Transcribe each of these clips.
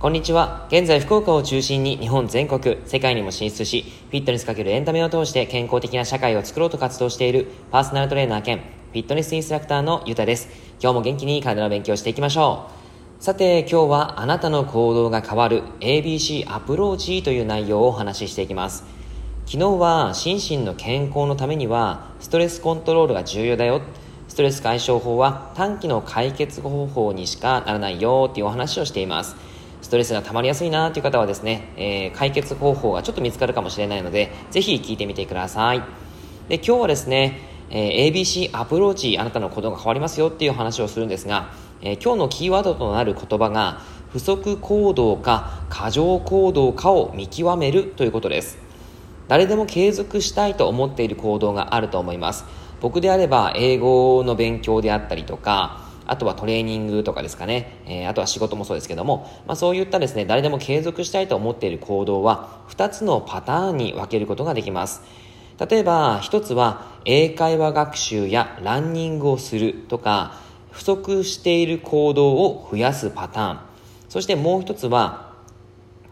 こんにちは。現在、福岡を中心に日本全国、世界にも進出し、フィットネスかけるエンタメを通して健康的な社会を作ろうと活動しているパーソナルトレーナー兼フィットネスインストラクターのゆたです。今日も元気に体の勉強していきましょう。さて、今日はあなたの行動が変わる ABC アプローチという内容をお話ししていきます。昨日は心身の健康のためにはストレスコントロールが重要だよ。ストレス解消法は短期の解決方法にしかならないよっていうお話をしています。ストレスが溜まりやすいなという方はですね、えー、解決方法がちょっと見つかるかもしれないので、ぜひ聞いてみてください。で、今日はですね、えー、ABC アプローチ、あなたの行動が変わりますよっていう話をするんですが、えー、今日のキーワードとなる言葉が、不足行動か過剰行動かを見極めるということです。誰でも継続したいと思っている行動があると思います。僕であれば英語の勉強であったりとか、あとはトレーニングとかですかね、えー、あとは仕事もそうですけども、まあ、そういったですね、誰でも継続したいと思っている行動は、2つのパターンに分けることができます。例えば、1つは、英会話学習やランニングをするとか、不足している行動を増やすパターン。そしてもう1つは、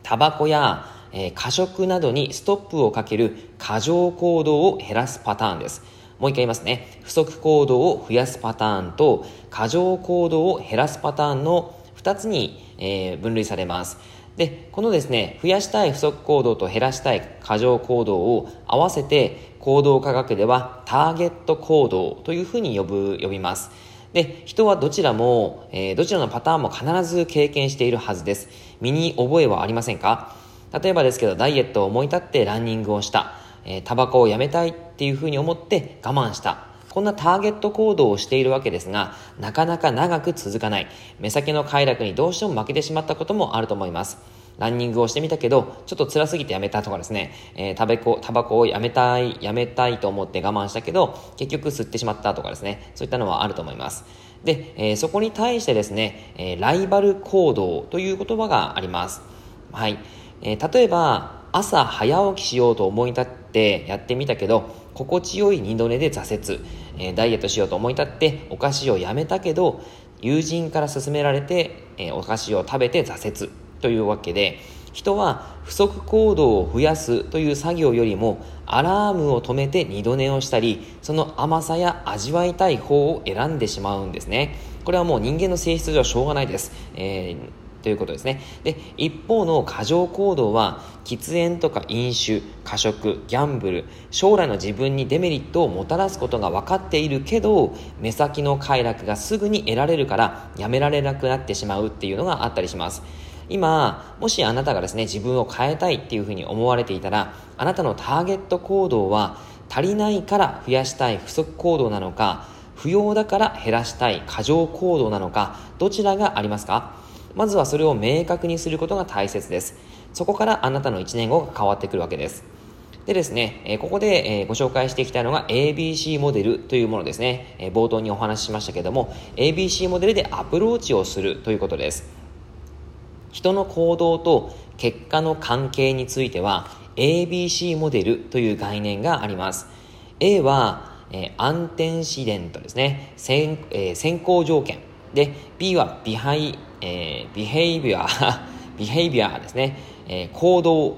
タバコや、え、過食などにストップをかける過剰行動を減らすパターンです。もう一回言いますね。不足行動を増やすパターンと、過剰行動を減らすパターンの2つに、え、分類されます。で、このですね、増やしたい不足行動と減らしたい過剰行動を合わせて、行動科学ではターゲット行動というふうに呼ぶ、呼びます。で、人はどちらも、えー、どちらのパターンも必ず経験しているはずです。身に覚えはありませんか？例えばですけど、ダイエットを思い立ってランニングをした。え、タバコをやめたいっていうふうに思って我慢した。こんなターゲット行動をしているわけですが、なかなか長く続かない。目先の快楽にどうしても負けてしまったこともあると思います。ランニングをしてみたけど、ちょっと辛すぎてやめたとかですね、えー、タバコ、タバコをやめたい、やめたいと思って我慢したけど、結局吸ってしまったとかですね、そういったのはあると思います。で、えー、そこに対してですね、えー、ライバル行動という言葉があります。はい。えー、例えば、朝早起きしようと思い立ってやってみたけど心地よい二度寝で挫折、えー、ダイエットしようと思い立ってお菓子をやめたけど友人から勧められて、えー、お菓子を食べて挫折というわけで人は不足行動を増やすという作業よりもアラームを止めて二度寝をしたりその甘さや味わいたい方を選んでしまうんですね。これはもう人間の性質上しょうがないです、えーということですね。で、一方の過剰行動は、喫煙とか飲酒、過食、ギャンブル、将来の自分にデメリットをもたらすことが分かっているけど、目先の快楽がすぐに得られるから、やめられなくなってしまうっていうのがあったりします。今、もしあなたがですね、自分を変えたいっていうふうに思われていたら、あなたのターゲット行動は、足りないから増やしたい不足行動なのか、不要だから減らしたい過剰行動なのか、どちらがありますか？まずはそれを明確にすることが大切です。そこからあなたの1年後が変わってくるわけです。でですね、えここで、えご紹介していきたいのが ABC モデルというものですね。え冒頭にお話ししましたけども、ABC モデルでアプローチをするということです。人の行動と結果の関係については ABC モデルという概念があります。A は、えー、アンテンシデントですね。先,、えー、先行条件。で、B はビハイ、えー、ビヘイビア、ビヘイビアですね。えー、行動。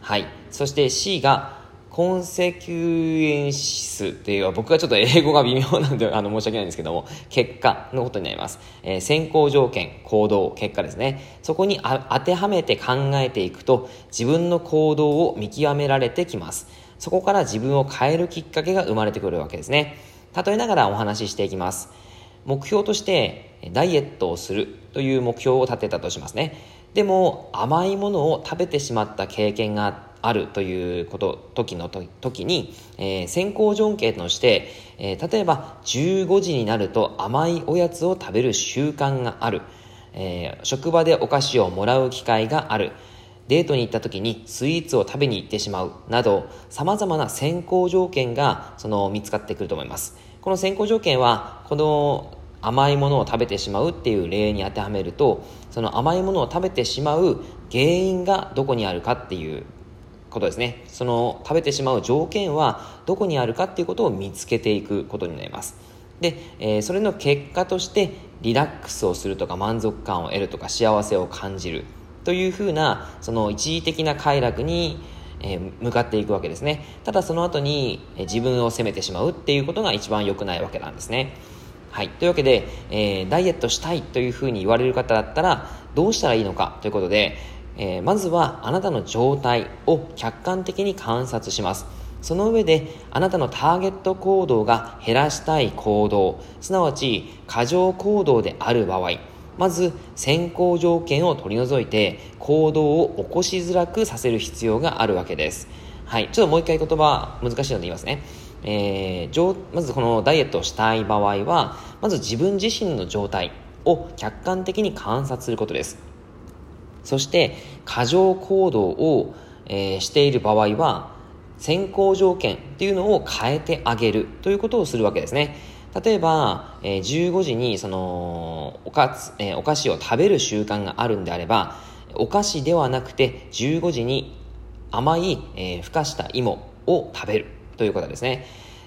はい。そして C が、コンセキュエンシスっていうは、僕はちょっと英語が微妙なんで、あの、申し訳ないんですけども、結果のことになります。えー、先行条件、行動、結果ですね。そこに当てはめて考えていくと、自分の行動を見極められてきます。そこから自分を変えるきっかけが生まれてくるわけですね。例えながらお話ししていきます。目標としてダイエットをするという目標を立てたとしますね。でも甘いものを食べてしまった経験があるということ時の時に、えー、先行条件として、えー、例えば15時になると甘いおやつを食べる習慣がある、えー、職場でお菓子をもらう機会がある。デートに行った時にスイーツを食べに行ってしまう。など様々な先行条件がその見つかってくると思います。この先行条件はこの甘いものを食べてしまうっていう例に当てはめるとその甘いものを食べてしまう原因がどこにあるかっていうことですね。その食べてしまう条件はどこにあるかっていうことを見つけていくことになります。で、えー、それの結果としてリラックスをするとか満足感を得るとか幸せを感じるというふうなその一時的な快楽にえ向かっていくわけですねただその後に自分を責めてしまうっていうことが一番良くないわけなんですねはい。というわけで、えー、ダイエットしたいというふうに言われる方だったら、どうしたらいいのか？ということで、えー、まずはあなたの状態を客観的に観察します。その上で、あなたのターゲット行動が減らしたい行動、すなわち過剰行動である場合、まず先行条件を取り除いて行動を起こしづらくさせる必要があるわけです。はい。ちょっともう一回言葉難しいので言いますね。えー、まずこのダイエットをしたい場合は、まず自分自身の状態を客観的に観察することです。そして、過剰行動を、えー、している場合は、先行条件っていうのを変えてあげるということをするわけですね。例えば、えー、15時にそのおかつ、えー、お菓子を食べる習慣があるんであれば、お菓子ではなくて15時に甘い、えー、ふかした芋を食べるということですね。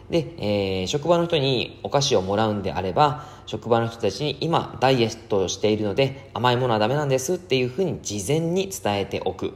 で、えー、職場の人にお菓子をもらうんであれば、職場の人たちに今ダイエットをしているので甘いものはダメなんですっていうふうに事前に伝えておく。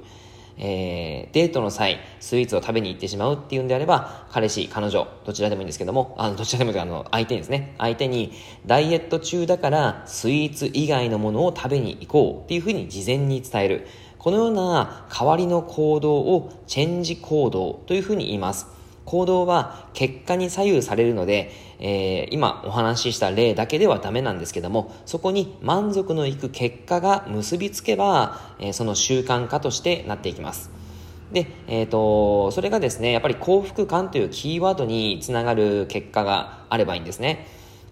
えー、デートの際、スイーツを食べに行ってしまうっていうんであれば、彼氏、彼女、どちらでもいいんですけども、あの、どちらでもいいあの、相手にですね、相手に、ダイエット中だから、スイーツ以外のものを食べに行こうっていうふうに事前に伝える。このような代わりの行動をチェンジ行動というふうに言います。行動は結果に左右されるので、えー、今お話しした例だけではダメなんですけども、そこに満足のいく結果が結びつけば、えー、その習慣化としてなっていきます。で、えっ、ー、と、それがですね、やっぱり幸福感というキーワードにつながる結果があればいいんですね。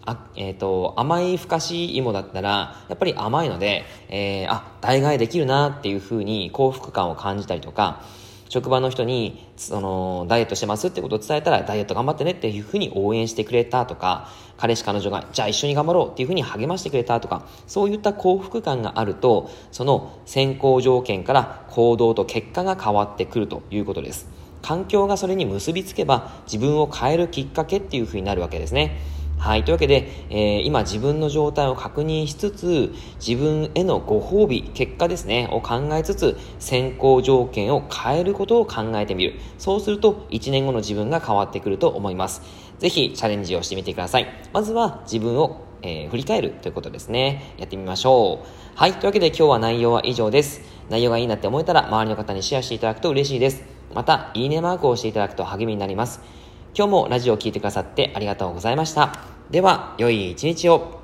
あえっ、ー、と、甘いふかし芋だったら、やっぱり甘いので、えー、あ、代替えできるなっていうふうに幸福感を感じたりとか、職場の人に、その、ダイエットしてますってことを伝えたら、ダイエット頑張ってねっていうふうに応援してくれたとか、彼氏彼女が、じゃあ一緒に頑張ろうっていうふうに励ましてくれたとか、そういった幸福感があると、その先行条件から行動と結果が変わってくるということです。環境がそれに結びつけば、自分を変えるきっかけっていうふうになるわけですね。はい。というわけで、えー、今自分の状態を確認しつつ、自分へのご褒美、結果ですね、を考えつつ、先行条件を変えることを考えてみる。そうすると、1年後の自分が変わってくると思います。ぜひ、チャレンジをしてみてください。まずは、自分を、えー、振り返るということですね。やってみましょう。はい。というわけで、今日は内容は以上です。内容がいいなって思えたら、周りの方にシェアしていただくと嬉しいです。また、いいねマークを押していただくと励みになります。今日もラジオを聴いてくださってありがとうございました。では、良い一日を。